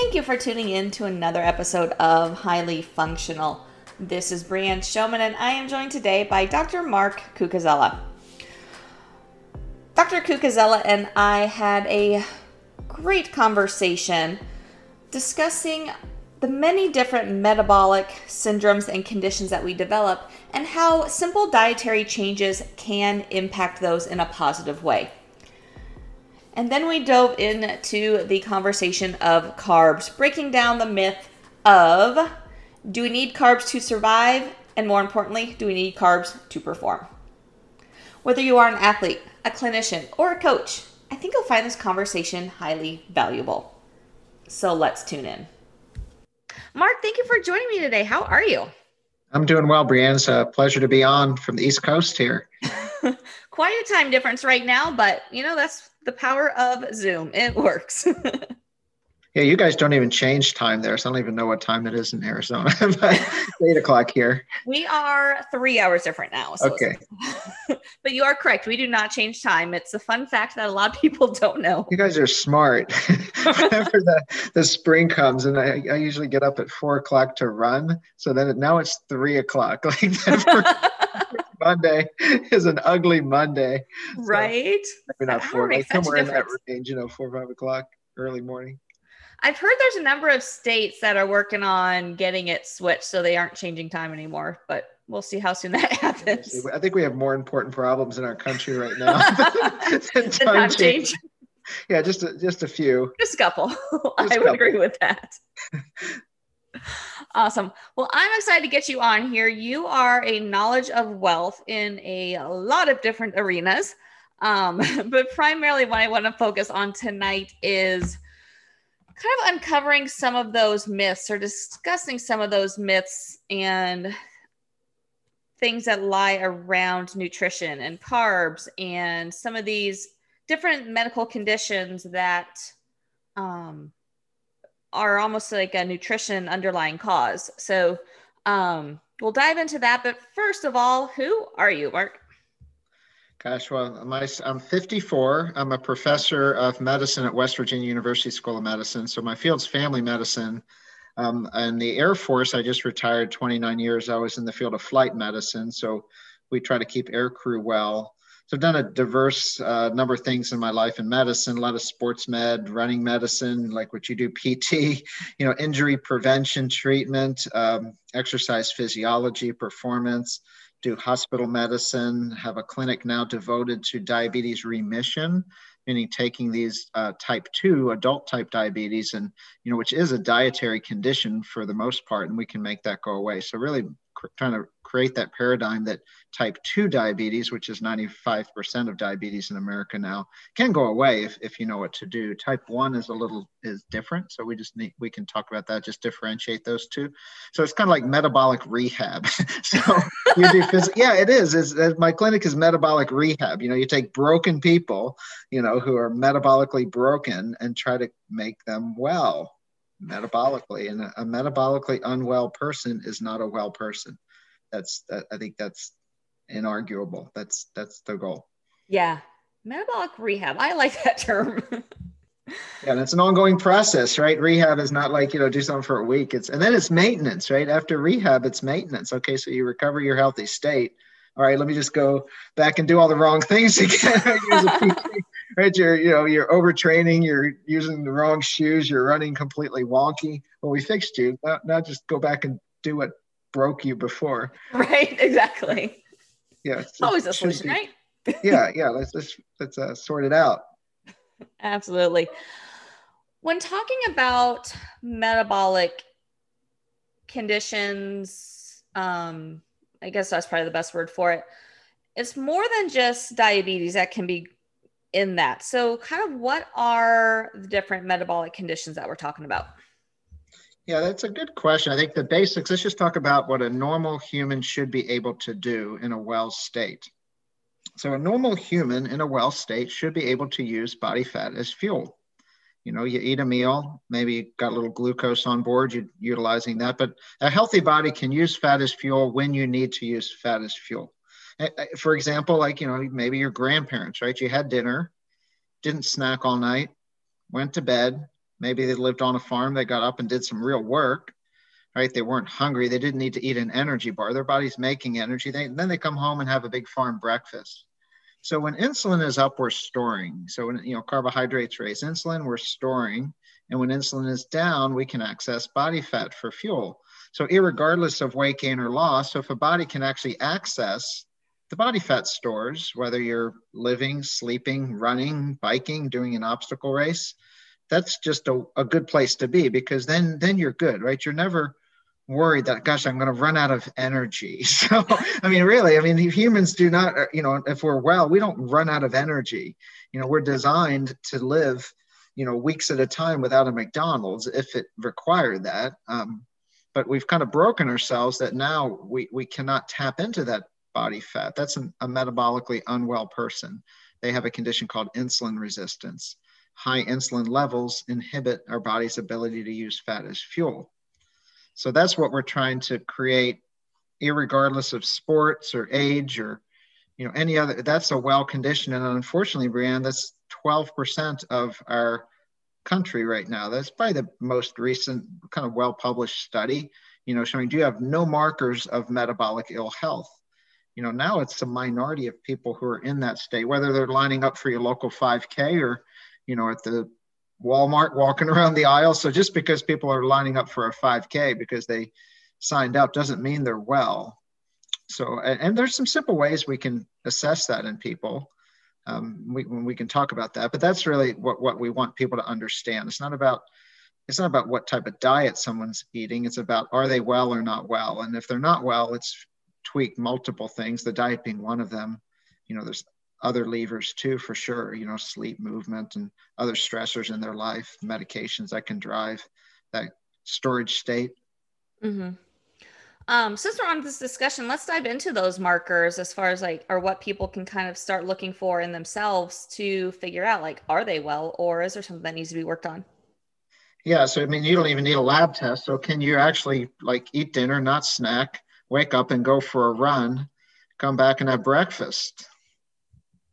Thank you for tuning in to another episode of Highly Functional. This is Brianne Showman, and I am joined today by Dr. Mark Cucuzzella. Dr. Cucuzzella and I had a great conversation discussing the many different metabolic syndromes and conditions that we develop and how simple dietary changes can impact those in a positive way. And then we dove into the conversation of carbs, breaking down the myth of do we need carbs to survive? And more importantly, do we need carbs to perform? Whether you are an athlete, a clinician, or a coach, I think you'll find this conversation highly valuable. So let's tune in. Mark, thank you for joining me today. How are you? I'm doing well, Brianne. It's a pleasure to be on from the East Coast here. Quite a time difference right now, but you know, that's the power of Zoom. It works. Yeah, you guys don't even change time there, so I don't even know what time it is in Arizona. eight o'clock here. We are three hours different now. So okay. but you are correct. We do not change time. It's a fun fact that a lot of people don't know. You guys are smart. Whenever the, the spring comes, and I, I usually get up at four o'clock to run, so then now it's three o'clock. Like Monday is an ugly Monday. So right. Maybe not four, like somewhere in that range, you know, four, or five o'clock, early morning. I've heard there's a number of states that are working on getting it switched so they aren't changing time anymore, but we'll see how soon that happens. I think we have more important problems in our country right now than time, time change. Yeah, just a, just a few. Just a couple. Just I would couple. agree with that. Awesome. Well, I'm excited to get you on here. You are a knowledge of wealth in a lot of different arenas. Um, but primarily what I want to focus on tonight is kind of uncovering some of those myths or discussing some of those myths and things that lie around nutrition and carbs and some of these different medical conditions that um, are almost like a nutrition underlying cause. So um, we'll dive into that. But first of all, who are you, Mark? Gosh, well, my, I'm 54. I'm a professor of medicine at West Virginia University School of Medicine. So my field's family medicine. Um, and the Air Force, I just retired 29 years. I was in the field of flight medicine. So we try to keep air crew well. So I've done a diverse uh, number of things in my life in medicine, a lot of sports med, running medicine, like what you do, PT, you know, injury prevention treatment, um, exercise physiology, performance do hospital medicine, have a clinic now devoted to diabetes remission, meaning taking these uh, type 2 adult type diabetes and you know which is a dietary condition for the most part and we can make that go away. So really trying to create that paradigm that type 2 diabetes, which is 95% of diabetes in America now, can go away if, if you know what to do. Type 1 is a little is different. So we just need we can talk about that, just differentiate those two. So it's kind of like metabolic rehab. so you do phys- yeah, it is. It's, my clinic is metabolic rehab. You know, you take broken people, you know, who are metabolically broken and try to make them well metabolically and a, a metabolically unwell person is not a well person. That's that, i think that's inarguable. That's that's the goal. Yeah. Metabolic rehab. I like that term. Yeah and it's an ongoing process right? Rehab is not like you know do something for a week. It's and then it's maintenance right? After rehab it's maintenance. Okay so you recover your healthy state all right let me just go back and do all the wrong things again right you're you know you're overtraining you're using the wrong shoes you're running completely wonky well we fixed you Now, not just go back and do what broke you before. Right, exactly. Yeah, it's always a solution, be, right? yeah, yeah. Let's let's let's uh, sort it out. Absolutely. When talking about metabolic conditions, um, I guess that's probably the best word for it. It's more than just diabetes that can be in that. So, kind of what are the different metabolic conditions that we're talking about? Yeah, that's a good question. I think the basics, let's just talk about what a normal human should be able to do in a well state. So, a normal human in a well state should be able to use body fat as fuel. You know, you eat a meal, maybe you got a little glucose on board, you're utilizing that. But a healthy body can use fat as fuel when you need to use fat as fuel. For example, like, you know, maybe your grandparents, right? You had dinner, didn't snack all night, went to bed, maybe they lived on a farm, they got up and did some real work, right? They weren't hungry, they didn't need to eat an energy bar. Their body's making energy. They, then they come home and have a big farm breakfast. So when insulin is up, we're storing. So when you know carbohydrates raise insulin, we're storing. And when insulin is down, we can access body fat for fuel. So regardless of weight gain or loss, so if a body can actually access the body fat stores, whether you're living, sleeping, running, biking, doing an obstacle race, that's just a, a good place to be because then then you're good, right? You're never worried that gosh i'm going to run out of energy so i mean really i mean humans do not you know if we're well we don't run out of energy you know we're designed to live you know weeks at a time without a mcdonald's if it required that um, but we've kind of broken ourselves that now we, we cannot tap into that body fat. That's an, a metabolically unwell person. They have a condition called insulin resistance. High insulin levels inhibit our body's ability to use fat as fuel. So that's what we're trying to create, regardless of sports or age or you know any other. That's a well conditioned, and unfortunately, Brianne, that's 12% of our country right now. That's probably the most recent kind of well published study, you know, showing do you have no markers of metabolic ill health you know now it's a minority of people who are in that state whether they're lining up for your local 5k or you know at the walmart walking around the aisle. So just because people are lining up for a 5k because they signed up doesn't mean they're well. So and, there's some simple ways we can assess that in people. Um, we, we can talk about that but that's really what, what we want people to understand. It's not about it's not about what type of diet someone's eating. It's about are they well or not well? And if they're not well it's tweak multiple things, the diet being one of them. You know, there's other levers too, for sure, you know, sleep, movement, and other stressors in their life, medications that can drive that storage state. Mm-hmm. Um, since we're on this discussion, let's dive into those markers as far as like, or what people can kind of start looking for in themselves to figure out, like, are they well, or is there something that needs to be worked on? Yeah, so I mean, you don't even need a lab test. So, can you actually like eat dinner, not snack? wake up and go for a run, come back and have breakfast.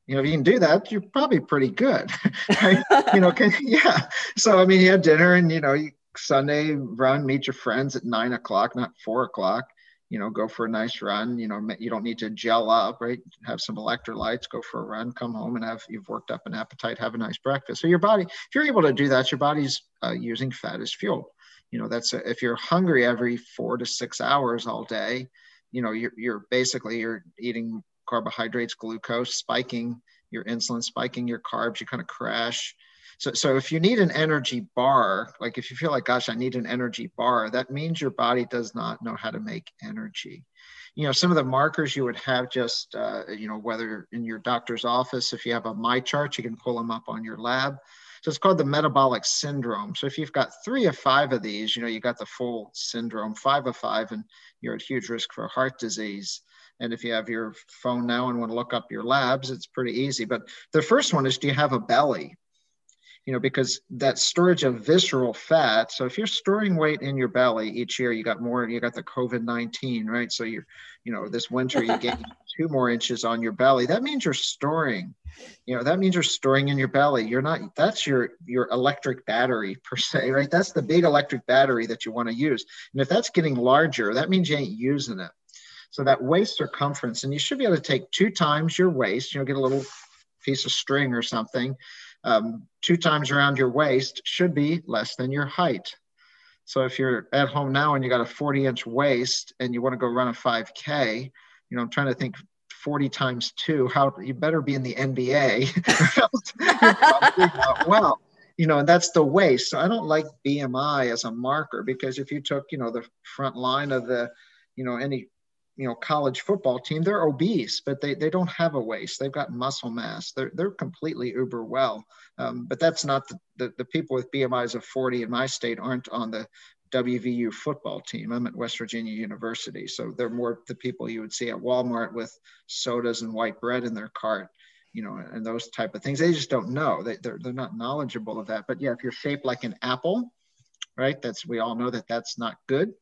You know, if you can do that, you're probably pretty good. right? you know, can, yeah. So, I mean, you had dinner and, you know, you, Sunday run, meet your friends at nine o'clock, not four o'clock. You know, go for a nice run. You know, you don't need to gel up, right? Have some electrolytes, go for a run, come home and have you've worked up an appetite, have a nice breakfast. So your body, if you're able to do that, your body's uh, using fat as fuel you know that's a, if you're hungry every four to six hours all day you know you're, you're basically you're eating carbohydrates glucose spiking your insulin spiking your carbs you kind of crash so, so if you need an energy bar like if you feel like gosh i need an energy bar that means your body does not know how to make energy you know some of the markers you would have just uh, you know whether in your doctor's office if you have a MyChart you can pull them up on your lab so it's called the metabolic syndrome. So if you've got three of five of these, you know, you got the full syndrome, five of five, and you're at huge risk for heart disease. And if you have your phone now and want to look up your labs, it's pretty easy. But the first one is do you have a belly? you know, because that storage of visceral fat. So if you're storing weight in your belly each year, you got more, you got the COVID 19, right? So you're, you know, this winter you get two more inches on your belly. That means you're storing, you know, that means you're storing in your belly. You're not, that's your, your electric battery per se, right? That's the big electric battery that you want to use. And if that's getting larger, that means you ain't using it. So that waist circumference, and you should be able to take two times your waist, you know, get a little piece of string or something um, two times around your waist should be less than your height. So if you're at home now and you got a 40 inch waist and you want to go run a 5K, you know, I'm trying to think 40 times two, how you better be in the NBA. well, you know, and that's the waist. So I don't like BMI as a marker because if you took, you know, the front line of the, you know, any you know college football team they're obese but they, they don't have a waist. They've got muscle mass. They're, they're completely uber well. Um, but that's not the, the, the, people with bmis of 40 in my state aren't on the wvu football team. I'm at west virginia university. So they're more the people you would see at walmart with sodas and white bread in their cart you know and those type of things. They just don't know. They, they're, they're not knowledgeable of that. But yeah if you're shaped like an apple right that's we all know that that's not good.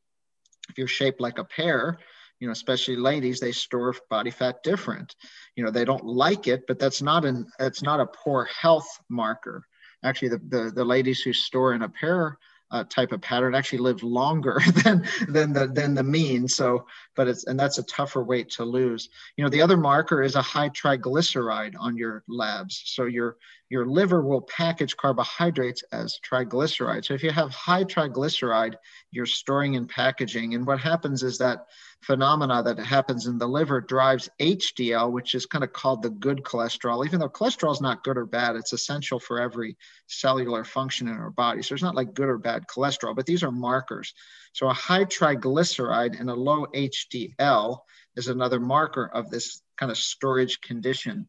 If you're shaped like a pear you know, especially ladies, they store body fat different. You know, they don't like it, but that's not an it's not a poor health marker. Actually, the, the, the ladies who store in a pear uh, type of pattern actually live longer than than the than the mean. So, but it's and that's a tougher weight to lose. You know, the other marker is a high triglyceride on your labs. So your your liver will package carbohydrates as triglycerides. So if you have high triglyceride, you're storing and packaging. And what happens is that phenomena that happens in the liver drives HDL, which is kind of called the good cholesterol. Even though cholesterol is not good or bad, it's essential for every cellular function in our body. So it's not like good or bad cholesterol, but these are markers. So a high triglyceride and a low HDL is another marker of this kind of storage condition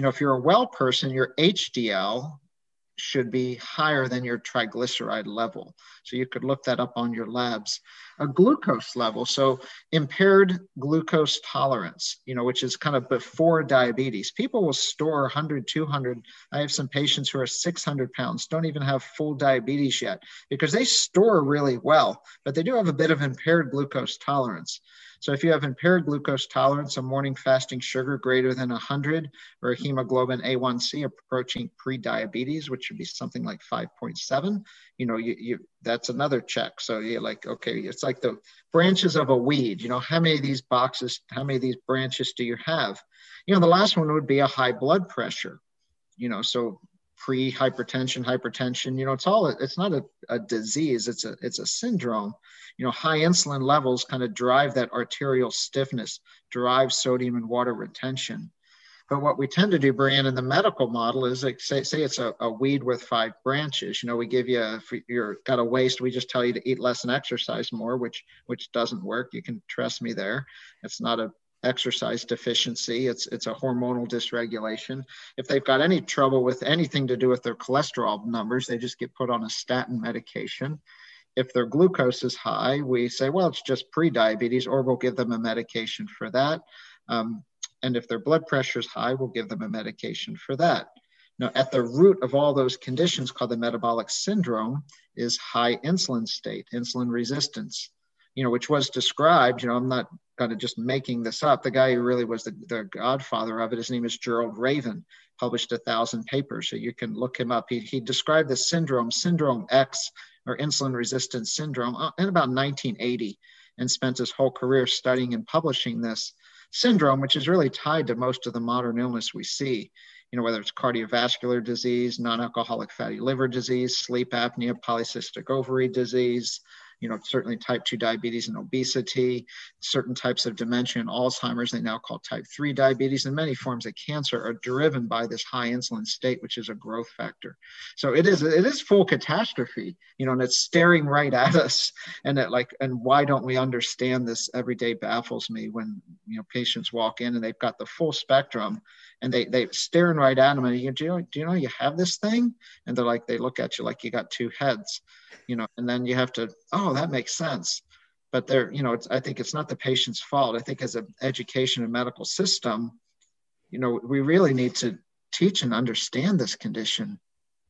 you know, if you're a well person, your HDL should be higher than your triglyceride level. So you could look that up on your labs. A glucose level, so impaired glucose tolerance, you know, which is kind of before diabetes. People will store 100, 200. I have some patients who are 600 pounds, don't even have full diabetes yet because they store really well, but they do have a bit of impaired glucose tolerance. So if you have impaired glucose tolerance, a morning fasting sugar greater than 100, or a hemoglobin A1C approaching pre-diabetes, which would be something like 5.7, you know, you, you that's another check. So you're like, okay, it's like the branches of a weed. You know, how many of these boxes, how many of these branches do you have? You know, the last one would be a high blood pressure. You know, so pre-hypertension, hypertension, you know, it's all it's not a, a disease, it's a it's a syndrome you know, high insulin levels kind of drive that arterial stiffness, drive sodium and water retention. But what we tend to do, Brian, in the medical model is like say, say it's a, a weed with five branches. You know, we give you if you're got a waist, we just tell you to eat less and exercise more, which which doesn't work. You can trust me there. It's not a exercise deficiency. It's it's a hormonal dysregulation. If they've got any trouble with anything to do with their cholesterol numbers, they just get put on a statin medication. If their glucose is high, we say, well, it's just pre-diabetes, or we'll give them a medication for that. Um, and if their blood pressure is high, we'll give them a medication for that. Now, at the root of all those conditions called the metabolic syndrome is high insulin state, insulin resistance, you know, which was described, you know, I'm not kind of just making this up. The guy who really was the, the godfather of it, his name is Gerald Reaven, published a thousand papers. So you can look him up. He, he described the syndrome, syndrome X, or insulin resistance syndrome uh, in about 1980 and spent his whole career studying and publishing this syndrome, which is really tied to most of the modern illness we see. You know, whether it's cardiovascular disease, non-alcoholic fatty liver disease, sleep apnea, polycystic ovary disease, you know, certainly type 2 diabetes and obesity, certain types of dementia and Alzheimer's, they now call type 3 diabetes, and many forms of cancer are driven by this high insulin state, which is a growth factor. So it is it is full catastrophe, you know, and it's staring right at us. And it like, and why don't we understand this every day baffles me when you know patients walk in and they've got the full spectrum and they they staring right at him and you do you know, do you know you have this thing? And they're like they look at you like you got two heads you know and then you have to oh that makes sense. But they're you know it's, i think it's not the patient's fault. I think as an education and medical system you know we really need to teach and understand this condition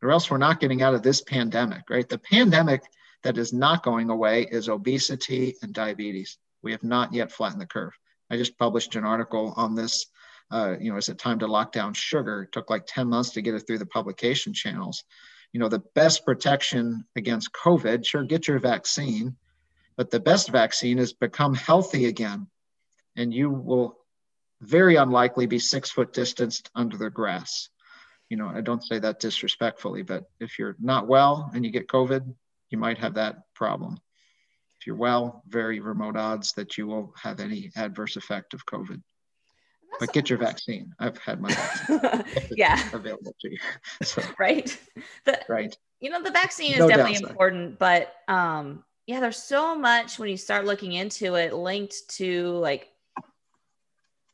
or else we're not getting out of this pandemic right? The pandemic that is not going away is obesity and diabetes. We have not yet flattened the curve. I just published an article on this uh, you know, is it time to lock down sugar? It took like 10 months to get it through the publication channels. You know, the best protection against COVID, sure, get your vaccine, but the best vaccine is become healthy again. And you will very unlikely be six foot distanced under the grass. You know, I don't say that disrespectfully, but if you're not well and you get COVID, you might have that problem. If you're well, very remote odds that you will have any adverse effect of COVID but get your vaccine. I've had my vaccine. yeah. Available to you. So, right. The, right. You know, the vaccine is no definitely downside. important, but um, yeah, there's so much when you start looking into it linked to like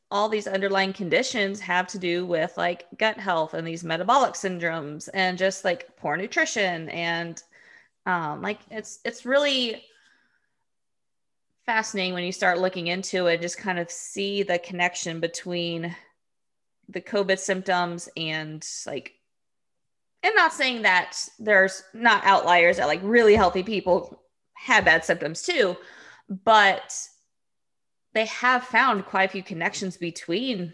all these underlying conditions have to do with like gut health and these metabolic syndromes and just like poor nutrition and um, like it's it's really fascinating when you start looking into it, just kind of see the connection between the COVID symptoms and like, and not saying that there's not outliers that like really healthy people have bad symptoms too, but they have found quite a few connections between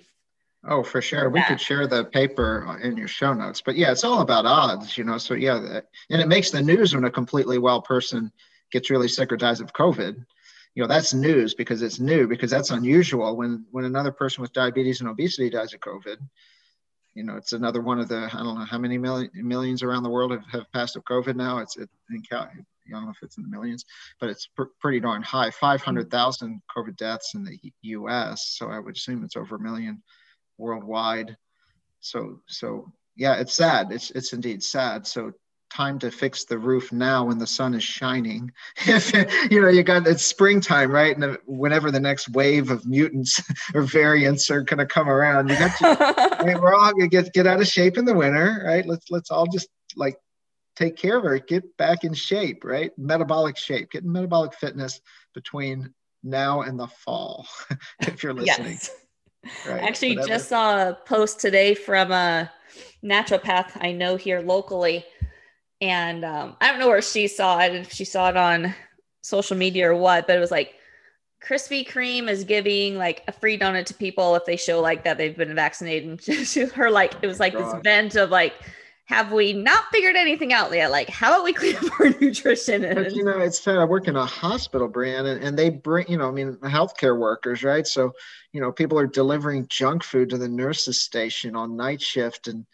Oh, for sure. We could share the paper in your show notes. But yeah, it's all about odds, you know. So yeah, and it makes the news when a completely well person gets really sick or dies of COVID. You know, that's news because it's new because that's unusual. When when another person with diabetes and obesity dies of COVID, you know, it's another one of the I don't know how many million, millions around the world have, have passed of COVID now. It's it, I don't know if it's in the millions, but it's pr- pretty darn high. Five hundred thousand COVID deaths in the U.S. So I would assume it's over a million worldwide. So so yeah, it's sad. It's it's indeed sad. So time to fix the roof now when the sun is shining. if you know you got it's springtime, right? And whenever the next wave of mutants or variants are going to come around, you got to, I mean, we're all going to get get out of shape in the winter, right? Let's let's all just like take care of it, get back in shape, right? Metabolic shape, getting metabolic fitness between now and the fall. if you're listening. Yes. Right. Actually, Whatever. just saw a post today from a naturopath I know here locally, and um, I don't know where she saw it, if she saw it on social media or what, but it was like Krispy Kreme is giving like a free donut to people if they show like that they've been vaccinated. And her like it was like this vent of like have we not figured anything out yet? Like, how about we clean up our nutrition? And- but, you know, it's sad. I work in a hospital, Brian, and, and they bring, you know, I mean, healthcare workers, right? So, you know, people are delivering junk food to the nurses' station on night shift, and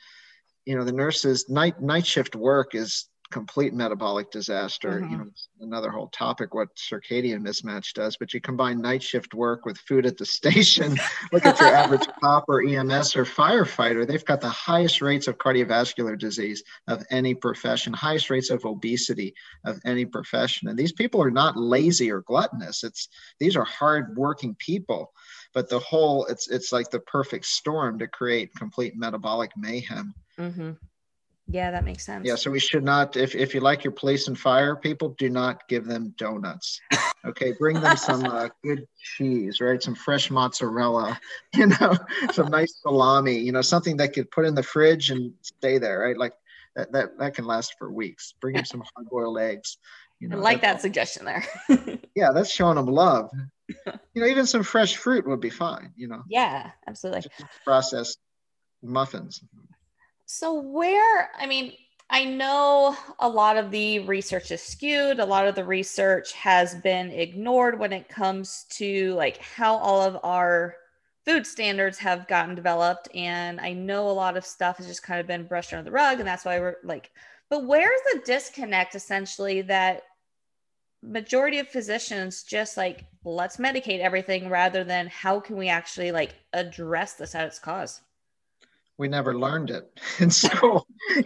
you know, the nurses night night shift work is complete metabolic disaster. Mm-hmm. You know, another whole topic what circadian mismatch does. But you combine night shift work with food at the station. Look at your average cop or EMS or firefighter. They've got the highest rates of cardiovascular disease of any profession, highest rates of obesity of any profession. And these people are not lazy or gluttonous. It's these are hard working people. But the whole it's it's like the perfect storm to create complete metabolic mayhem. Mm-hmm. Yeah, that makes sense. Yeah, so we should not, if, if you like your police and fire people, do not give them donuts. Okay, bring them some uh, good cheese, right? Some fresh mozzarella, you know, some nice salami, you know, something that could put in the fridge and stay there, right? Like that, that, that can last for weeks. Bring them some hard boiled eggs. You know, I like that suggestion there. yeah, that's showing them love. You know, even some fresh fruit would be fine, you know. Yeah, absolutely. Processed muffins. So, where, I mean, I know a lot of the research is skewed. A lot of the research has been ignored when it comes to like how all of our food standards have gotten developed. And I know a lot of stuff has just kind of been brushed under the rug. And that's why we're like, but where's the disconnect essentially that majority of physicians just like let's medicate everything rather than how can we actually like address this at its cause? we never learned it in school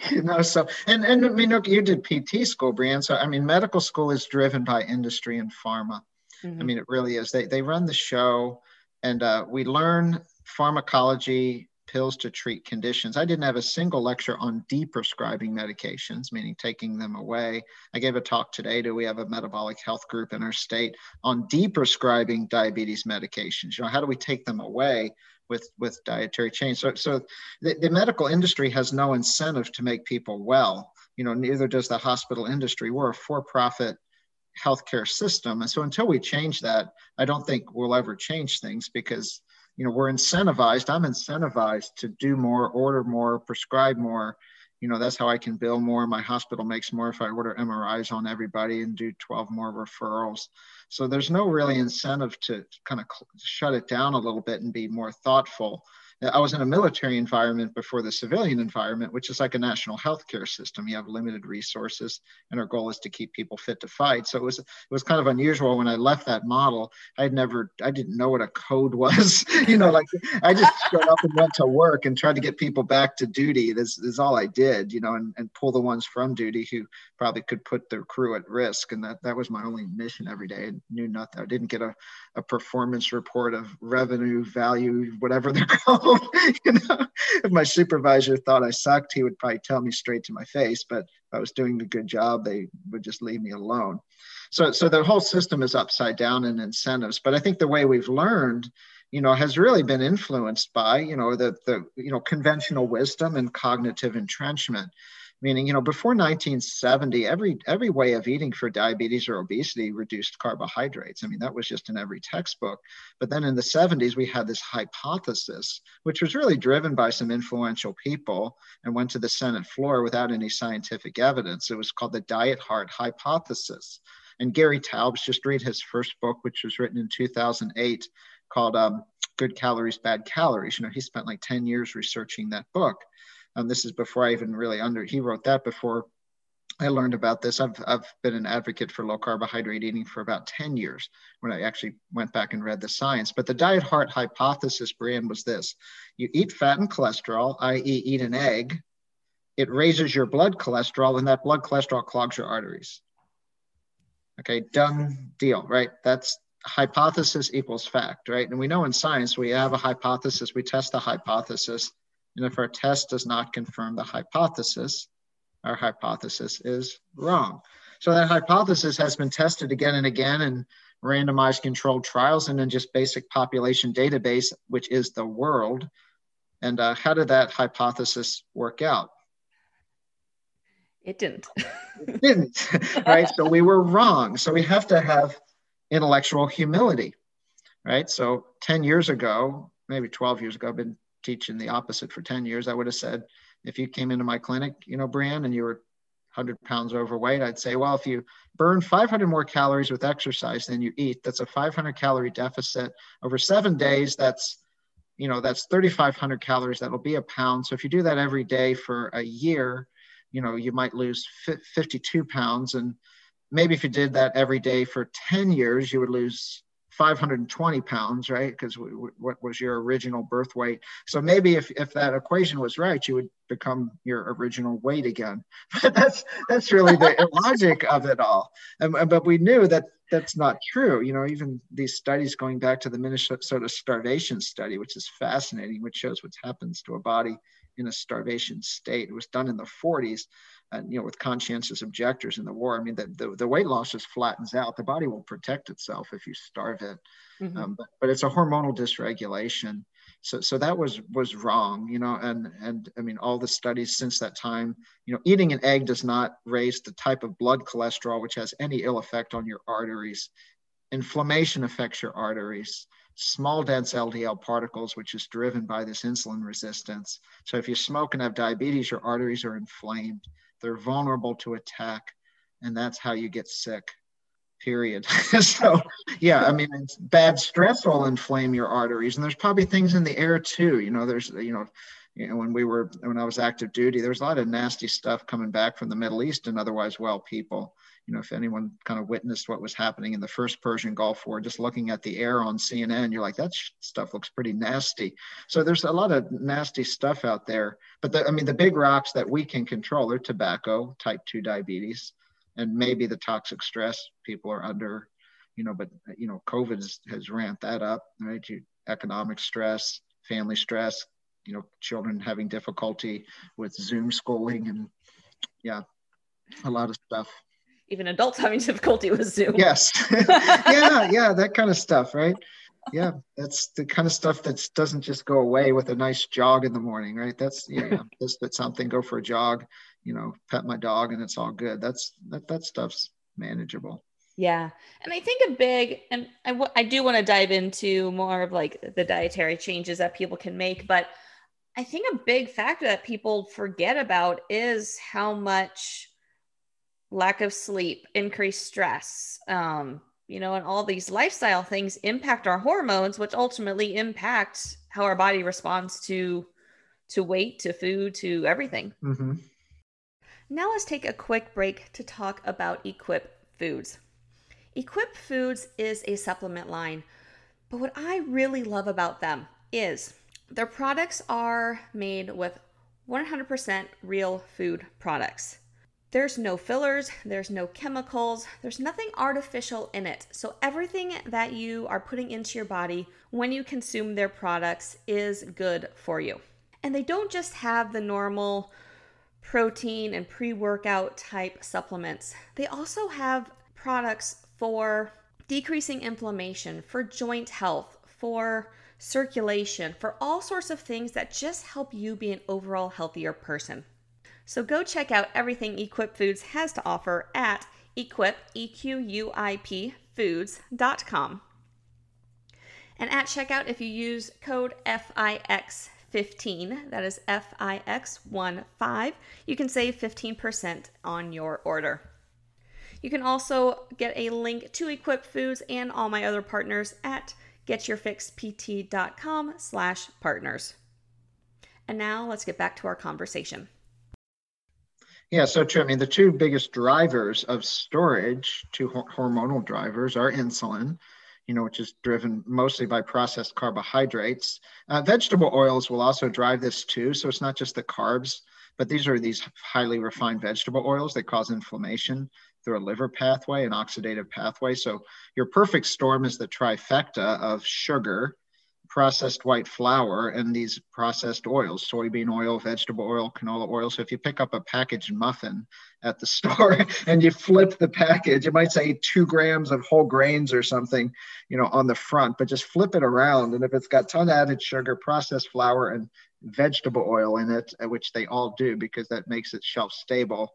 you know so and and i mean look you did pt school brian so i mean medical school is driven by industry and pharma mm-hmm. i mean it really is they, they run the show and uh, we learn pharmacology pills to treat conditions i didn't have a single lecture on deprescribing medications meaning taking them away i gave a talk today to we have a metabolic health group in our state on deprescribing diabetes medications you know how do we take them away with with dietary change. So so the, the medical industry has no incentive to make people well. You know, neither does the hospital industry. We're a for-profit healthcare system, and so until we change that, I don't think we'll ever change things because you know we're incentivized. I'm incentivized to do more, order more, prescribe more. You know, that's how I can bill more. My hospital makes more if I order MRIs on everybody and do 12 more referrals. So there's no really incentive to kind of shut it down a little bit and be more thoughtful I was in a military environment before the civilian environment, which is like a national healthcare system. You have limited resources, and our goal is to keep people fit to fight. So it was it was kind of unusual when I left that model. I'd never I didn't know what a code was. you know, like I just showed up and went to work and tried to get people back to duty. This is all I did, you know, and, and pull the ones from duty who probably could put their crew at risk. And that that was my only mission every day. I knew nothing. I didn't get a, a performance report of revenue, value, whatever they're called. you know, if my supervisor thought I sucked, he would probably tell me straight to my face. But if I was doing a good job, they would just leave me alone. So, so the whole system is upside down in incentives. But I think the way we've learned you know, has really been influenced by, you know, the, the, you know, conventional wisdom and cognitive entrenchment. Meaning, you know, before 1970, every every way of eating for diabetes or obesity reduced carbohydrates. I mean, that was just in every textbook. But then in the 70s, we had this hypothesis, which was really driven by some influential people and went to the Senate floor without any scientific evidence. It was called the diet heart hypothesis. And Gary Taubes, just read his first book, which was written in 2008, called um, Good Calories, Bad Calories. You know, he spent like 10 years researching that book. Um, this is before I even really under, he wrote that before I learned about this. I've, I've been an advocate for low carbohydrate eating for about 10 years when I actually went back and read the science. But the diet heart hypothesis, Brian, was this you eat fat and cholesterol, i.e., eat an egg, it raises your blood cholesterol, and that blood cholesterol clogs your arteries. Okay, done deal, right? That's hypothesis equals fact, right? And we know in science we have a hypothesis, we test the hypothesis, and if our test does not confirm the hypothesis, our hypothesis is wrong. So that hypothesis has been tested again and again in randomized controlled trials and in just basic population database, which is the world. And uh, how did that hypothesis work out? It didn't. it didn't, right? So we were wrong. So we have to have intellectual humility, right? So 10 years ago, maybe 12 years ago, I've been teaching the opposite for 10 years. I would have said, if you came into my clinic, you know, Brian, and you were 100 pounds overweight, I'd say, well, if you burn 500 more calories with exercise than you eat, that's a 500 calorie deficit over seven days. That's, you know, that's 3,500 calories. That'll be a pound. So if you do that every day for a year, you know, you might lose 52 pounds. And maybe if you did that every day for 10 years, you would lose 520 pounds, right? Because what was your original birth weight? So maybe if, if that equation was right, you would become your original weight again. But that's that's really the logic of it all. And, but we knew that that's not true. You know, even these studies going back to the Minnesota starvation study, which is fascinating, which shows what happens to a body in a starvation state. It was done in the 40s and you know with conscientious objectors in the war i mean the, the, the, weight loss just flattens out. The body will protect itself if you starve it. Mm-hmm. um, but, but it's a hormonal dysregulation. So so that was was wrong you know and and i mean all the studies since that time you know eating an egg does not raise the type of blood cholesterol which has any ill effect on your arteries. Inflammation affects your arteries small dense ldl particles which is driven by this insulin resistance so if you smoke and have diabetes your arteries are inflamed they're vulnerable to attack, and that's how you get sick. Period. so, yeah, I mean, bad stress will inflame your arteries, and there's probably things in the air too. You know, there's you know, you know, when we were when I was active duty, there was a lot of nasty stuff coming back from the Middle East and otherwise well people you know, if anyone kind of witnessed what was happening in the first Persian Gulf War, just looking at the air on CNN, you're like, that stuff looks pretty nasty. So there's a lot of nasty stuff out there. But the, I mean, the big rocks that we can control are tobacco, type 2 diabetes, and maybe the toxic stress people are under, you know, but, you know, COVID has, has ramped that up, right? You, economic stress, family stress, you know, children having difficulty with Zoom schooling and yeah, a lot of stuff even adults having difficulty with Zoom. Yes. yeah, yeah, that kind of stuff, right? Yeah, that's the kind of stuff that doesn't just go away with a nice jog in the morning, right? That's yeah, just that something, go for a jog, you know, pet my dog, and it's all good. That's that that stuff's manageable. Yeah. And I think a big, and I, w- I do want to dive into more of like the dietary changes that people can make, but I think a big factor that people forget about is how much lack of sleep, increased stress, um, you know, and all these lifestyle things impact our hormones, which ultimately impact how our body responds to to weight, to food, to everything. Mm-hmm. Now let's take a quick break to talk about Equip Foods. Equip Foods is a supplement line, but what I really love about them is their products are made with 100% real food products. There's no fillers, there's no chemicals, there's nothing artificial in it. So, everything that you are putting into your body when you consume their products is good for you. And they don't just have the normal protein and pre workout type supplements, they also have products for decreasing inflammation, for joint health, for circulation, for all sorts of things that just help you be an overall healthier person. So go check out everything Equip Foods has to offer at equip, E-Q-U-I-P, foods.com. And at checkout, if you use code FIX15, that is FIX15, you can save 15% on your order. You can also get a link to Equip Foods and all my other partners at getyourfixpt.com slash partners. And now let's get back to our conversation. Yeah, so true. I mean, the two biggest drivers of storage, two hormonal drivers, are insulin, you know, which is driven mostly by processed carbohydrates. Uh, vegetable oils will also drive this too. So it's not just the carbs, but these are these highly refined vegetable oils that cause inflammation through a liver pathway, an oxidative pathway. So your perfect storm is the trifecta of sugar, processed white flour, and these processed oils, soybean oil, vegetable oil, canola oil. So if you pick up a packaged muffin at the store and you flip the package, it might say two grams of whole grains or something, you know, on the front, but just flip it around. And if it's got ton of added sugar, processed flour, and vegetable oil in it, uh, which they all do because that makes it shelf stable,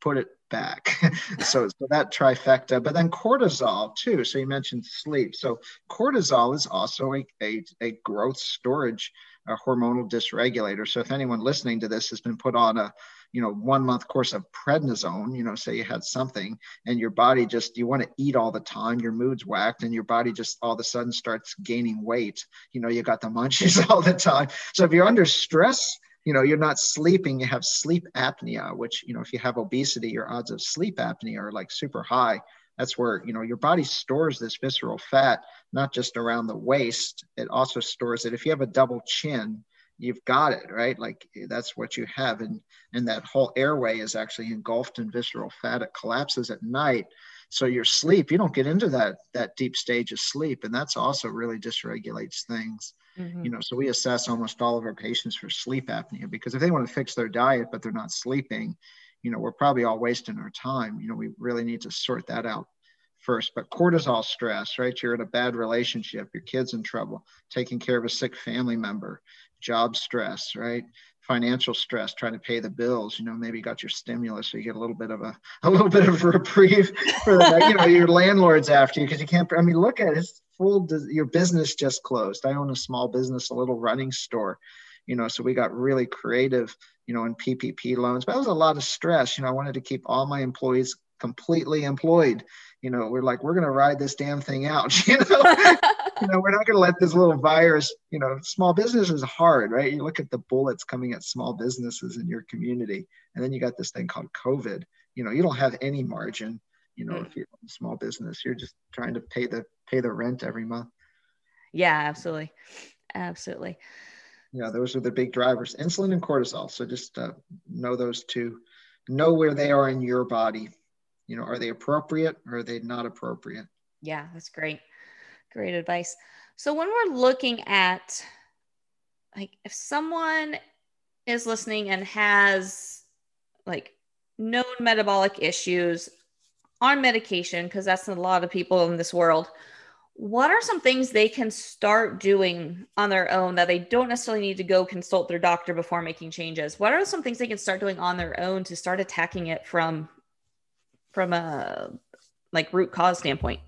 put it back. so, so that trifecta, but then cortisol too. So you mentioned sleep. So cortisol is also a, a, a growth storage a hormonal dysregulator. So if anyone listening to this has been put on a, you know, one month course of prednisone, you know, say you had something and your body just, you want to eat all the time, your mood's whacked and your body just all of a sudden starts gaining weight. You know, you got the munchies all the time. So if you're under stress, you know you're not sleeping you have sleep apnea which you know if you have obesity your odds of sleep apnea are like super high. That's where you know your body stores this visceral fat not just around the waist. It also stores it. If you have a double chin you've got it right? Like that's what you have. And and that whole airway is actually engulfed in visceral fat. It collapses at night. So your sleep you don't get into that that deep stage of sleep. And that's also really dysregulates things Mm-hmm. You know, so we assess almost all of our patients for sleep apnea because if they want to fix their diet but they're not sleeping, you know, we're probably all wasting our time. You know, we really need to sort that out first. But cortisol stress, right? You're in a bad relationship, your kid's in trouble, taking care of a sick family member, job stress, right? Financial stress, trying to pay the bills. You know, maybe you got your stimulus, so you get a little bit of a a little bit of reprieve for the, you know, your landlord's after you because you can't. I mean, look at it full your business just closed. I own a small business a little running store you know so we got really creative you know in ppp loans but that was a lot of stress you know i wanted to keep all my employees completely employed. You know we're like we're going to ride this damn thing out you know? You know we're not going to let this little virus you know small business is hard right? You look at the bullets coming at small businesses in your community and then you got this thing called covid. You know you don't have any margin you know mm. if you're a small business you're just trying to pay the pay the rent every month. Yeah absolutely. Absolutely. Yeah those are the big drivers. Insulin and cortisol. So just uh, know those two. Know where they are in your body. You know are they appropriate or are they not appropriate? Yeah that's great. Great advice. So when we're looking at like if someone is listening and has like known metabolic issues on medication, because that's a lot of people in this world, what are some things they can start doing on their own that they don't necessarily need to go consult their doctor before making changes? What are some things they can start doing on their own to start attacking it from from a like root cause standpoint?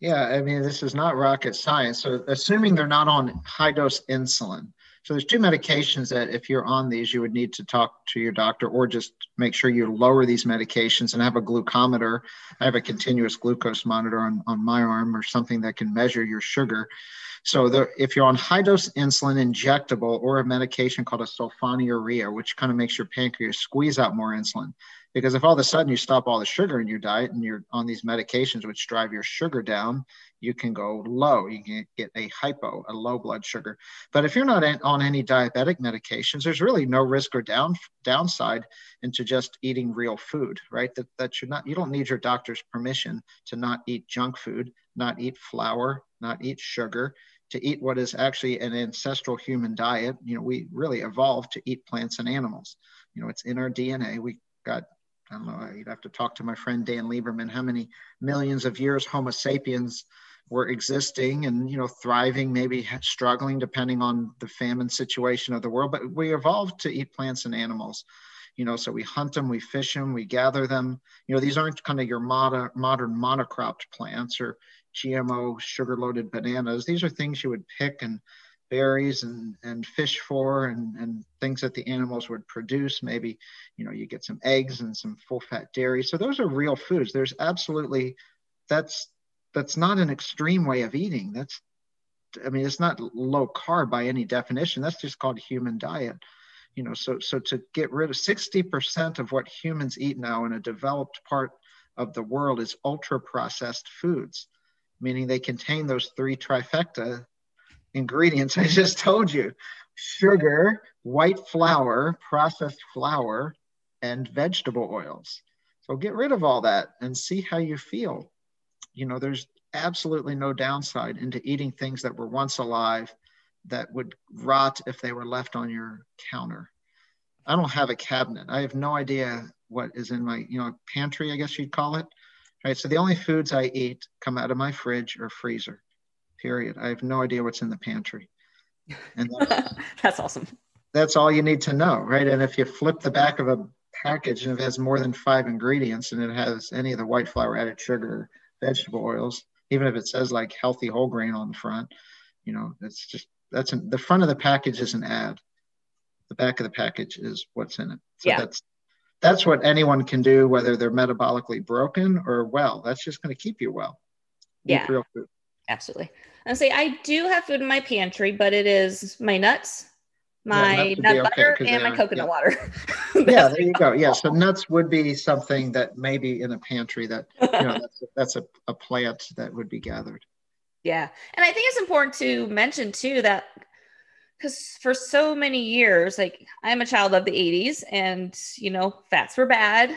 Yeah, I mean, this is not rocket science. So, assuming they're not on high dose insulin, so there's two medications that if you're on these, you would need to talk to your doctor or just make sure you lower these medications and have a glucometer. I have a continuous glucose monitor on, on my arm or something that can measure your sugar. So the, if you're on high dose insulin injectable or a medication called a sulfonylurea, which kind of makes your pancreas squeeze out more insulin, because if all of a sudden you stop all the sugar in your diet and you're on these medications which drive your sugar down, you can go low. You can get a hypo, a low blood sugar. But if you're not on any diabetic medications, there's really no risk or down downside into just eating real food, right? That that should not. You don't need your doctor's permission to not eat junk food, not eat flour, not eat sugar. To eat what is actually an ancestral human diet, you know, we really evolved to eat plants and animals. You know, it's in our DNA. We got I don't know, you'd have to talk to my friend Dan Lieberman, how many millions of years Homo sapiens were existing and you know thriving maybe struggling depending on the famine situation of the world but we evolved to eat plants and animals you know so we hunt them we fish them we gather them you know these aren't kind of your modern modern monocropped plants or gmo sugar loaded bananas these are things you would pick and berries and, and fish for and, and things that the animals would produce. Maybe, you know, you get some eggs and some full fat dairy. So those are real foods. There's absolutely, that's, that's not an extreme way of eating. That's, I mean, it's not low carb by any definition. That's just called human diet. You know, so, so to get rid of 60% of what humans eat now in a developed part of the world is ultra processed foods, meaning they contain those three trifecta ingredients I just told you sugar, white flour, processed flour, and vegetable oils. So get rid of all that and see how you feel. You know, there's absolutely no downside into eating things that were once alive that would rot if they were left on your counter. I don't have a cabinet. I have no idea what is in my, you know, pantry, I guess you'd call it. Right. So the only foods I eat come out of my fridge or freezer period. I have no idea what's in the pantry. And that's, that's awesome. That's all you need to know, right? And if you flip the back of a package and it has more than five ingredients and it has any of the white flour added sugar, vegetable oils, even if it says like healthy whole grain on the front, you know, it's just that's an, the front of the package is an ad. The back of the package is what's in it. So yeah. that's that's what anyone can do, whether they're metabolically broken or well. That's just going to keep you well. Yeah. real food. Absolutely. And say I do have food in my pantry, but it is my nuts, my yeah, nut butter, okay, and my coconut yeah. water. yeah, there you go. Yeah, so nuts would be something that maybe in a pantry that you know that's, that's a, a plant that would be gathered. Yeah, and I think it's important to mention too that because for so many years, like I'm a child of the 80s, and you know, fats were bad,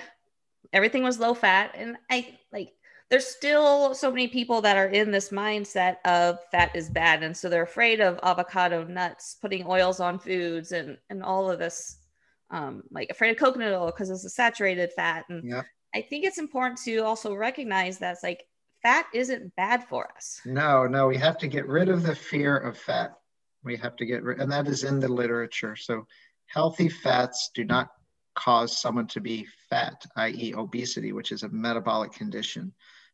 everything was low fat, and I there's still so many people that are in this mindset of fat is bad and so they're afraid of avocado nuts putting oils on foods and and all of this um, like afraid of coconut oil because it's a saturated fat and yeah. i think it's important to also recognize that it's like fat isn't bad for us. No no we have to get rid of the fear of fat. We have to get rid and that is in the literature. So healthy fats do not cause someone to be fat i.e obesity which is a metabolic condition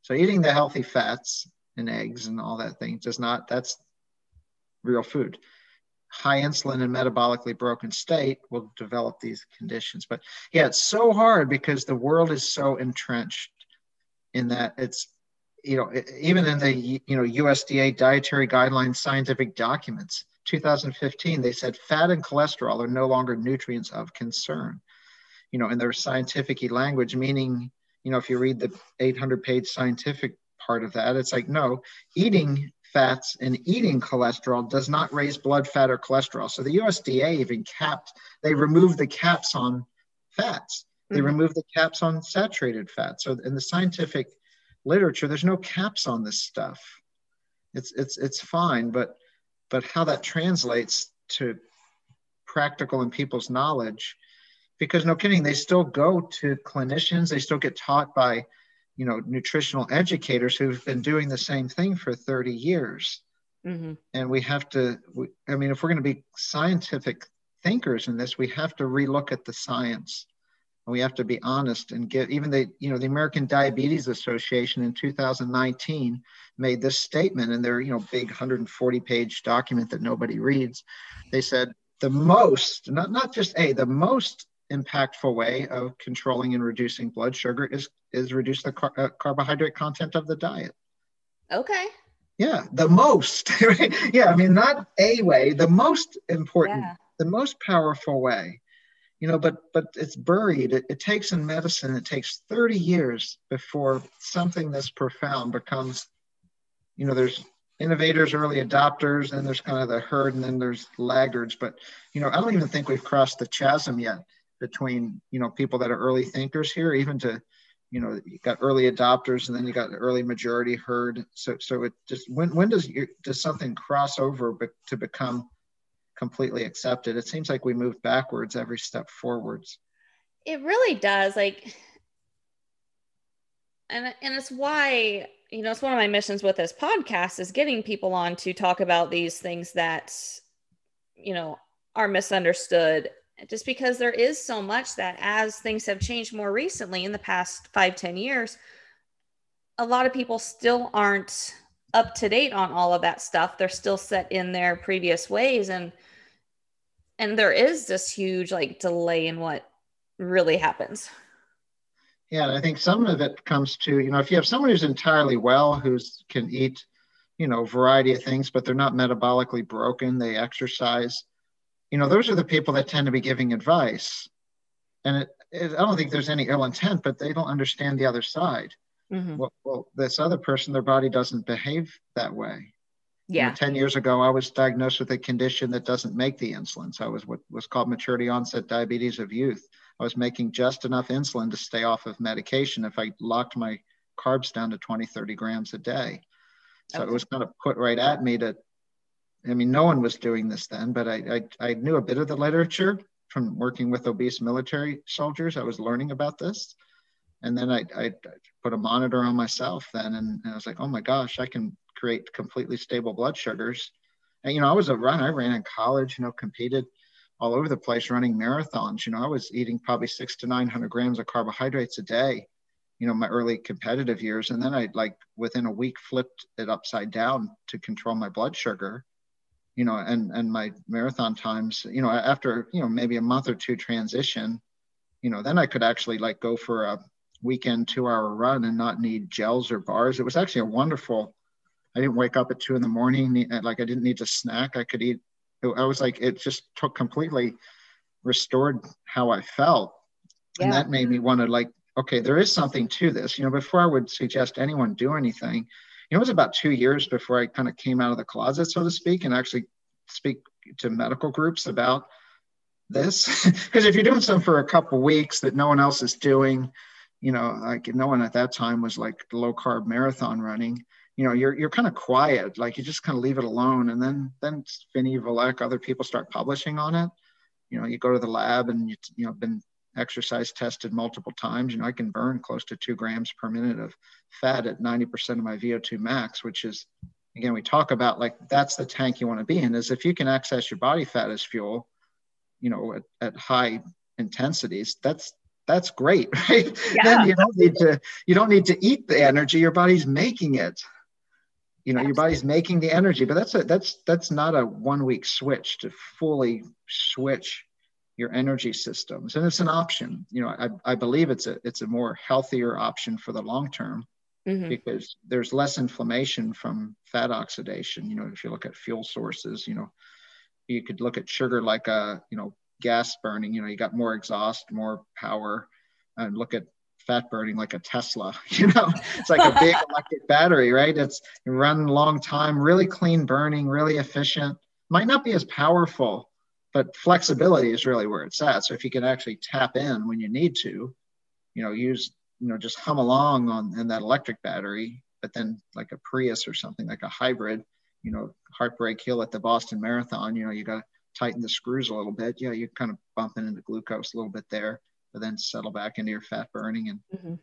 so eating the healthy fats and eggs and all that thing does not, that's real food. High insulin and metabolically broken state will develop these conditions. But yeah, it's so hard because the world is so entrenched in that it's, you know, even in the, you know, USDA dietary guidelines scientific documents, 2015, they said fat and cholesterol are no longer nutrients of concern. You know, in their scientific language, meaning you know, if you read the 800 page scientific part of that, it's like, no, eating fats and eating cholesterol does not raise blood fat or cholesterol. So the USDA even capped, they removed the caps on fats. They mm-hmm. removed the caps on saturated fats. So in the scientific literature, there's no caps on this stuff. It's it's it's fine, but but how that translates to practical in people's knowledge because no kidding, they still go to clinicians, they still get taught by, you know, nutritional educators who've been doing the same thing for 30 years. Mm-hmm. And we have to, we, I mean, if we're going to be scientific thinkers in this, we have to relook at the science. And we have to be honest and get even the, you know, the American Diabetes Association in 2019 made this statement in their, you know, big 140 page document that nobody reads. They said the most, not, not just a, the most impactful way of controlling and reducing blood sugar is is reduce the car- uh, carbohydrate content of the diet. Okay. Yeah, the most. yeah, I mean not a way, the most important, yeah. the most powerful way. You know, but but it's buried. It, it takes in medicine. It takes 30 years before something this profound becomes. You know, there's innovators, early adopters, and there's kind of the herd, and then there's laggards. But you know, I don't even think we've crossed the chasm yet between you know people that are early thinkers here even to you know you got early adopters and then you got early majority herd. So so it just when when does you, does something cross over be, to become completely accepted? It seems like we move backwards every step forwards. It really does. Like and and it's why you know, it's one of my missions with this podcast is getting people on to talk about these things that, you know, are misunderstood just because there is so much that as things have changed more recently in the past five ten years, a lot of people still aren't up to date on all of that stuff. They're still set in their previous ways and and there is this huge like delay in what really happens. Yeah, I think some of it comes to, you know, if you have someone who's entirely well, who's can eat, you know, variety of things, but they're not metabolically broken, they exercise, you know, those are the people that tend to be giving advice. And it, it I don't think there's any ill intent, but they don't understand the other side. Mm-hmm. Well, well, this other person, their body doesn't behave that way. Yeah. You know, 10 years ago, I was diagnosed with a condition that doesn't make the insulin. So I was what was called maturity onset diabetes of youth. I was making just enough insulin to stay off of medication if I locked my carbs down to 20, 30 grams a day. So okay. it was kind of put right at me to, I mean, no one was doing this then, but I, I, I knew a bit of the literature from working with obese military soldiers. I was learning about this. And then I, I put a monitor on myself then, and, and I was like, oh my gosh, I can create completely stable blood sugars. And, you know, I was a runner, I ran in college, you know, competed all over the place running marathons. You know, I was eating probably six to 900 grams of carbohydrates a day, you know, my early competitive years. And then I like within a week flipped it upside down to control my blood sugar, you know, and, and my marathon times, you know, after, you know, maybe a month or two transition, you know, then I could actually like go for a weekend two hour run and not need gels or bars. It was actually a wonderful, I didn't wake up at two in the morning. Like I didn't need to snack. I could eat I was like, it just took completely restored how I felt. Yeah. And that made me want to like, okay, there is something to this. You know, before I would suggest anyone do anything, you know, it was about two years before I kind of came out of the closet, so to speak, and actually speak to medical groups about this. Because if you're doing something for a couple weeks that no one else is doing, you know, like no one at that time was like low carb marathon running you know you're you're kind of quiet like you just kind of leave it alone and then then Phinney Volek other people start publishing on it you know you go to the lab and you you know been exercise tested multiple times. You know I can burn close to two grams per minute of fat at 90% of my VO2 max which is again we talk about like that's the tank you want to be in is if you can access your body fat as fuel you know at, at high intensities that's that's great right? Yeah. then you don't need to you don't need to eat the energy your body's making it. You know your body's making the energy but that's a that's that's not a one week switch to fully switch your energy systems and it's an option you know i, I believe it's a it's a more healthier option for the long term mm-hmm. because there's less inflammation from fat oxidation you know if you look at fuel sources you know you could look at sugar like a you know gas burning you know you got more exhaust more power and look at fat burning like a Tesla. You know, it's like a big electric battery, right? It's run a long time, really clean burning, really efficient. Might not be as powerful, but flexibility is really where it's at. So if you can actually tap in when you need to, you know, use, you know, just hum along on in that electric battery, but then like a Prius or something like a hybrid, you know, heartbreak hill at the Boston Marathon, you know, you got to tighten the screws a little bit. Yeah, you're kind of bumping into glucose a little bit there but then settle back into your fat burning and mm-hmm.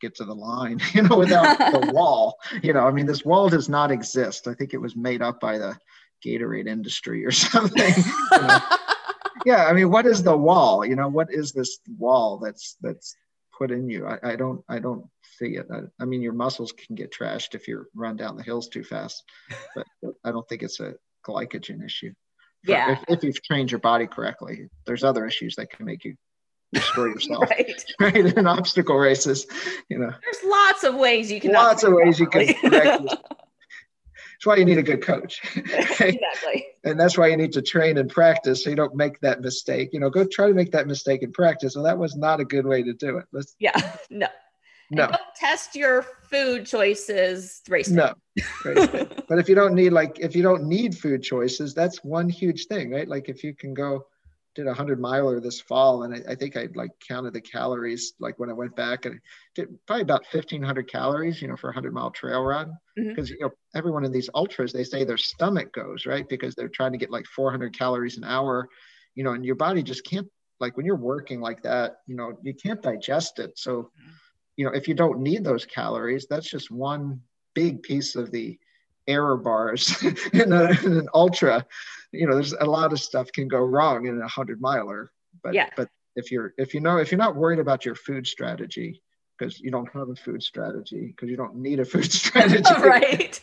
get to the line, you know, without the wall. You know, I mean, this wall does not exist. I think it was made up by the Gatorade industry or something. you know? yeah, I mean, what is the wall? You know, what is this wall that's that's put in you? I, I don't I don't see it. I, I, mean, your muscles can get trashed if you run down the hills too fast, but I don't think it's a glycogen issue. yeah. If, if you've trained your body correctly, there's other issues that can make you destroy yourself right. right in obstacle races you know there's lots of ways you can lots of ways you can correct that's why you need a good coach. Exactly. And that's why you need to train and practice so you don't make that mistake. You know go try to make that mistake in practice. Well that was not a good way to do it. Let's, yeah no. No. test your food choices race no. But if you don't need like if you don't need food choices that's one huge thing right? Like if you can go did a hundred miler this fall, and I, I, think I like counted the calories like when I went back, and did probably about fifteen hundred calories, you know, for a hundred mile trail run. Because mm-hmm. you know everyone in these ultras, they say their stomach goes right because they're trying to get like four hundred calories an hour, you know, and your body just can't like when you're working like that, you know, you can't digest it. So, you know, if you don't need those calories, that's just one big piece of the error bars in, a, in, an ultra. You know, there's a lot of stuff can go wrong in a hundred miler. But yeah. but if you're if you know if you're not worried about your food strategy because you don't have a food strategy because you don't need a food strategy, right?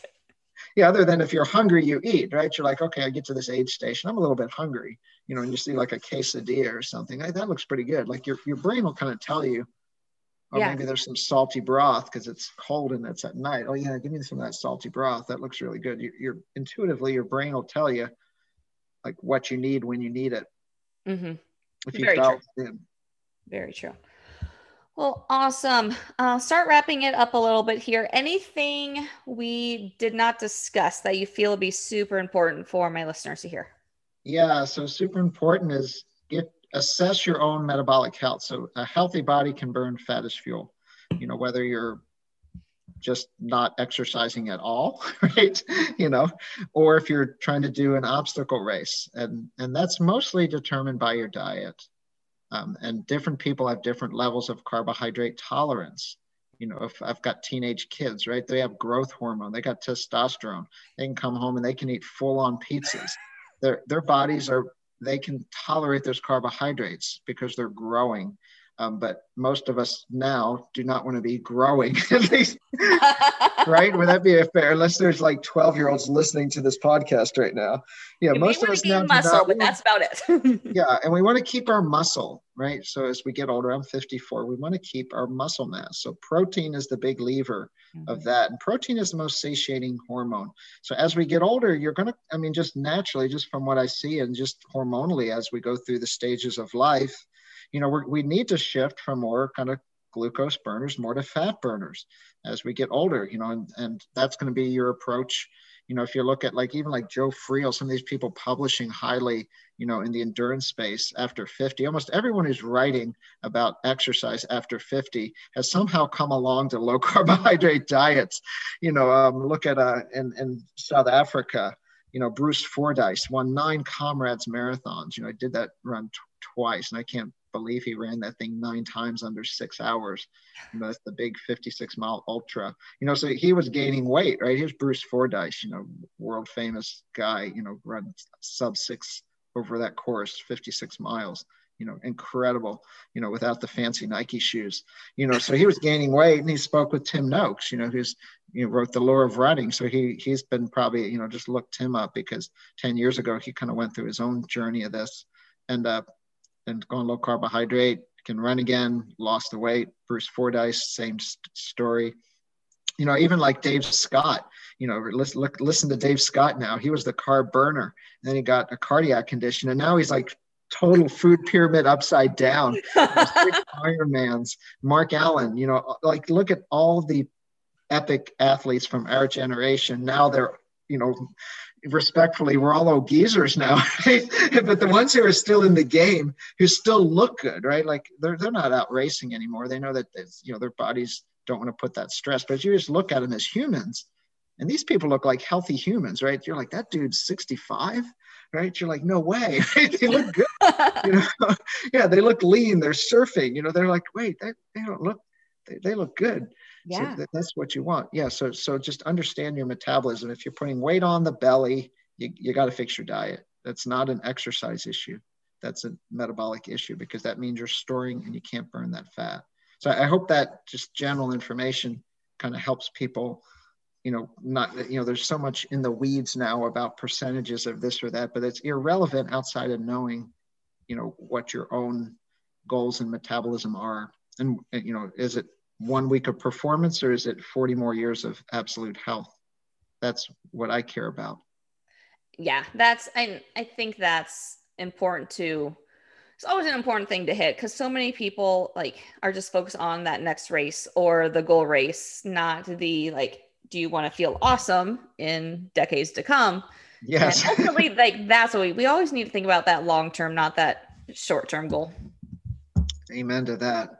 Yeah, other than if you're hungry, you eat, right? You're like, okay, I get to this aid station, I'm a little bit hungry, you know, and you see like a quesadilla or something, hey, that looks pretty good. Like your your brain will kind of tell you, or yeah. maybe there's some salty broth because it's cold and it's at night. Oh yeah, give me some of that salty broth. That looks really good. You, are intuitively your brain will tell you like what you need when you need it. Mm-hmm. If you Very true. in. Very true. Well, awesome. Uh, start wrapping it up a little bit here. Anything we did not discuss that you feel would be super important for my listeners to hear? Yeah, so super important is assess your own metabolic health. So a healthy body can burn fat as fuel. You know, whether you're just not exercising at all, right? You know, or if you're trying to do an obstacle race, and and that's mostly determined by your diet. Um, and different people have different levels of carbohydrate tolerance. You know, if I've got teenage kids, right? They have growth hormone, they got testosterone. They can come home and they can eat full-on pizzas. Their their bodies are they can tolerate those carbohydrates because they're growing. Um, but most of us now do not want to be growing at least. Right? Would that be a fair unless there's like 12 year olds listening to this podcast right now? Yeah most of us now muscle but that's about it. Yeah and we want to keep our muscle right? So as we get older i'm 54 we want to keep our muscle mass. So protein is the big lever mm-hmm. of that and protein is the most satiating hormone. So as we get older you're going to i mean just naturally just from what i see and just hormonally as we go through the stages of life you know, we need to shift from more kind of glucose burners more to fat burners as we get older, you know, and, and that's going to be your approach. You know, if you look at like even like Joe Friel, some of these people publishing highly, you know, in the endurance space after 50, almost everyone who's writing about exercise after 50 has somehow come along to low carbohydrate diets. You know, um, look at uh, in, in South Africa, you know, Bruce Fordyce won nine comrades marathons. You know, I did that run t- twice and I can't believe he ran that thing nine times under six hours. That's the big 56 mile ultra. You know, so he was gaining weight, right? Here's Bruce Fordyce, you know, world famous guy, you know, run sub six over that course, 56 miles. You know, incredible, you know, without the fancy Nike shoes. You know, so he was gaining weight and he spoke with Tim Noakes, you know, who's you know, wrote the lore of running. So he he's been probably, you know, just looked him up because 10 years ago he kind of went through his own journey of this. And uh, and gone low carbohydrate, can run again, lost the weight. Bruce Fordyce, same story. You know, even like Dave Scott, you know, listen, look, listen to Dave Scott now. He was the carb burner. And then he got a cardiac condition. And now he's like total food pyramid upside down. Ironmans, Mark Allen, you know, uh, like look at all the epic athletes from our generation. Now they're, you know, respectfully, we're all old geezers now, right? but the ones who are still in the game, who still look good, right? Like they're they're not out racing anymore. They know that you know their bodies don't want to put that stress. But you just look at them as humans, and these people look like healthy humans, right? You're like that dude's 65, right? You're like, no way, right? they look good, you know? yeah, they look lean. They're surfing, you know. They're like, wait, they, they don't look, they, they look good yeah. So that's what you want. Yeah. So so just understand your metabolism. If you're putting weight on the belly, you, you got to fix your diet. That's not an exercise issue. That's a metabolic issue because that means you're storing and you can't burn that fat. So I hope that just general information kind of helps people you know not you know there's so much in the weeds now about percentages of this or that but it's irrelevant outside of knowing you know what your own goals and metabolism are and you know is it one week of performance or is it 40 more years of absolute health? That's what I care about. Yeah, that's I I think that's important to it's always an important thing to hit because so many people like are just focused on that next race or the goal race, not the like, do you want to feel awesome in decades to come? Yes. And ultimately, like that's what we, we always need to think about that long term, not that short term goal. Amen to that.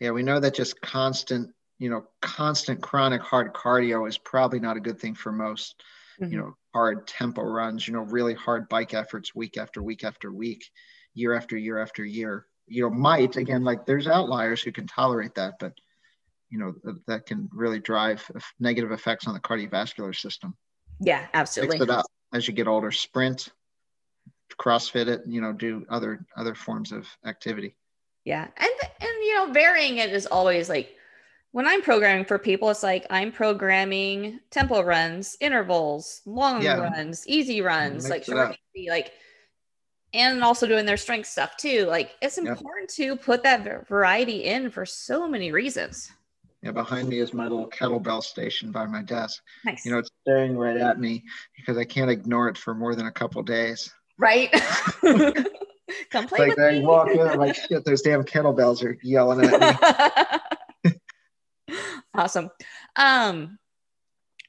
Yeah, we know that just constant, you know, constant chronic hard cardio is probably not a good thing for most, mm-hmm. you know, hard tempo runs, you know, really hard bike efforts week after week after week, year after year after year. You know, might again, like there's outliers who can tolerate that, but you know that can really drive negative effects on the cardiovascular system. Yeah, absolutely. Mix it up as you get older. Sprint, CrossFit it. You know, do other other forms of activity. Yeah, and and you know, varying it is always like when I'm programming for people, it's like I'm programming tempo runs, intervals, long yeah. runs, easy runs, like short, easy, like and also doing their strength stuff too. Like it's important yep. to put that variety in for so many reasons. Yeah, behind me is my little kettlebell station by my desk. Nice. You know, it's staring right at me because I can't ignore it for more than a couple days. Right. Come play like with I me. walk in, I'm like, shit, those damn kettlebells are yelling at me. awesome. Um,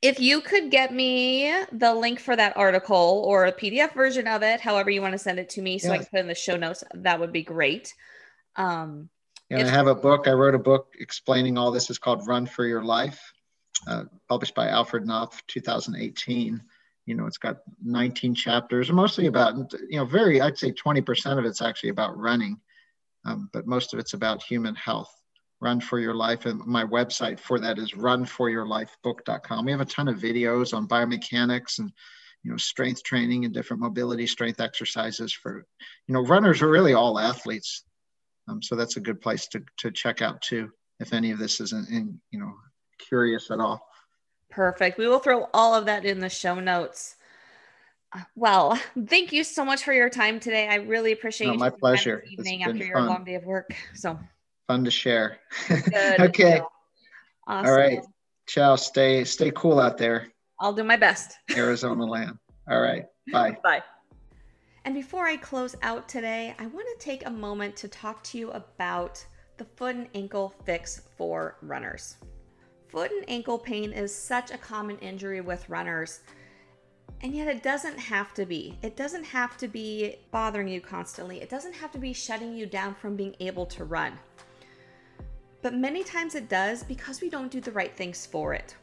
if you could get me the link for that article or a PDF version of it, however you want to send it to me, so I can put in the show notes, that would be great. Um, and if- I have a book. I wrote a book explaining all this. It's called Run for Your Life, uh, published by Alfred Knopf, 2018. You know, it's got 19 chapters, mostly about, you know, very, I'd say 20% of it's actually about running, um, but most of it's about human health. Run for Your Life. And my website for that is runforyourlifebook.com. We have a ton of videos on biomechanics and you know strength training and different mobility strength exercises for you know runners are really all athletes um, so that's a good place to, to check out too if any of this isn't in, you know curious at all perfect we will throw all of that in the show notes well thank you so much for your time today i really appreciate no, my pleasure evening after your long day of work so fun to share. okay. Awesome. All right. Ciao. Stay stay cool out there. I'll do my best. Arizona land. All right. Bye. Bye. And before I close out today, I want to take a moment to talk to you about the foot and ankle fix for runners. Foot and ankle pain is such a common injury with runners, and yet it doesn't have to be. It doesn't have to be bothering you constantly. It doesn't have to be shutting you down from being able to run but many times it does because we don't do the right things for it.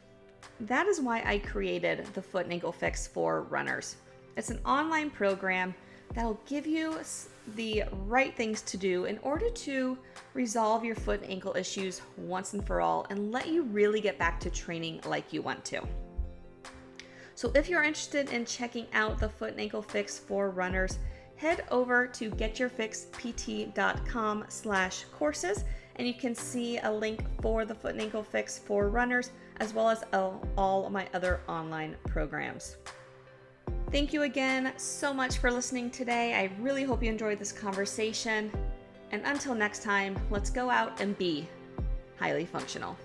That is why I created the Foot and Ankle Fix for runners. It's an online program that'll give you the right things to do in order to resolve your foot and ankle issues once and for all and let you really get back to training like you want to. So if you're interested in checking out the Foot and Ankle Fix for runners, head over to getyourfixpt.com slash courses and you can see a link for the foot and ankle fix for runners as well as all my other online programs. Thank you again so much for listening today. I really hope you enjoyed this conversation. And until next time, let's go out and be highly functional.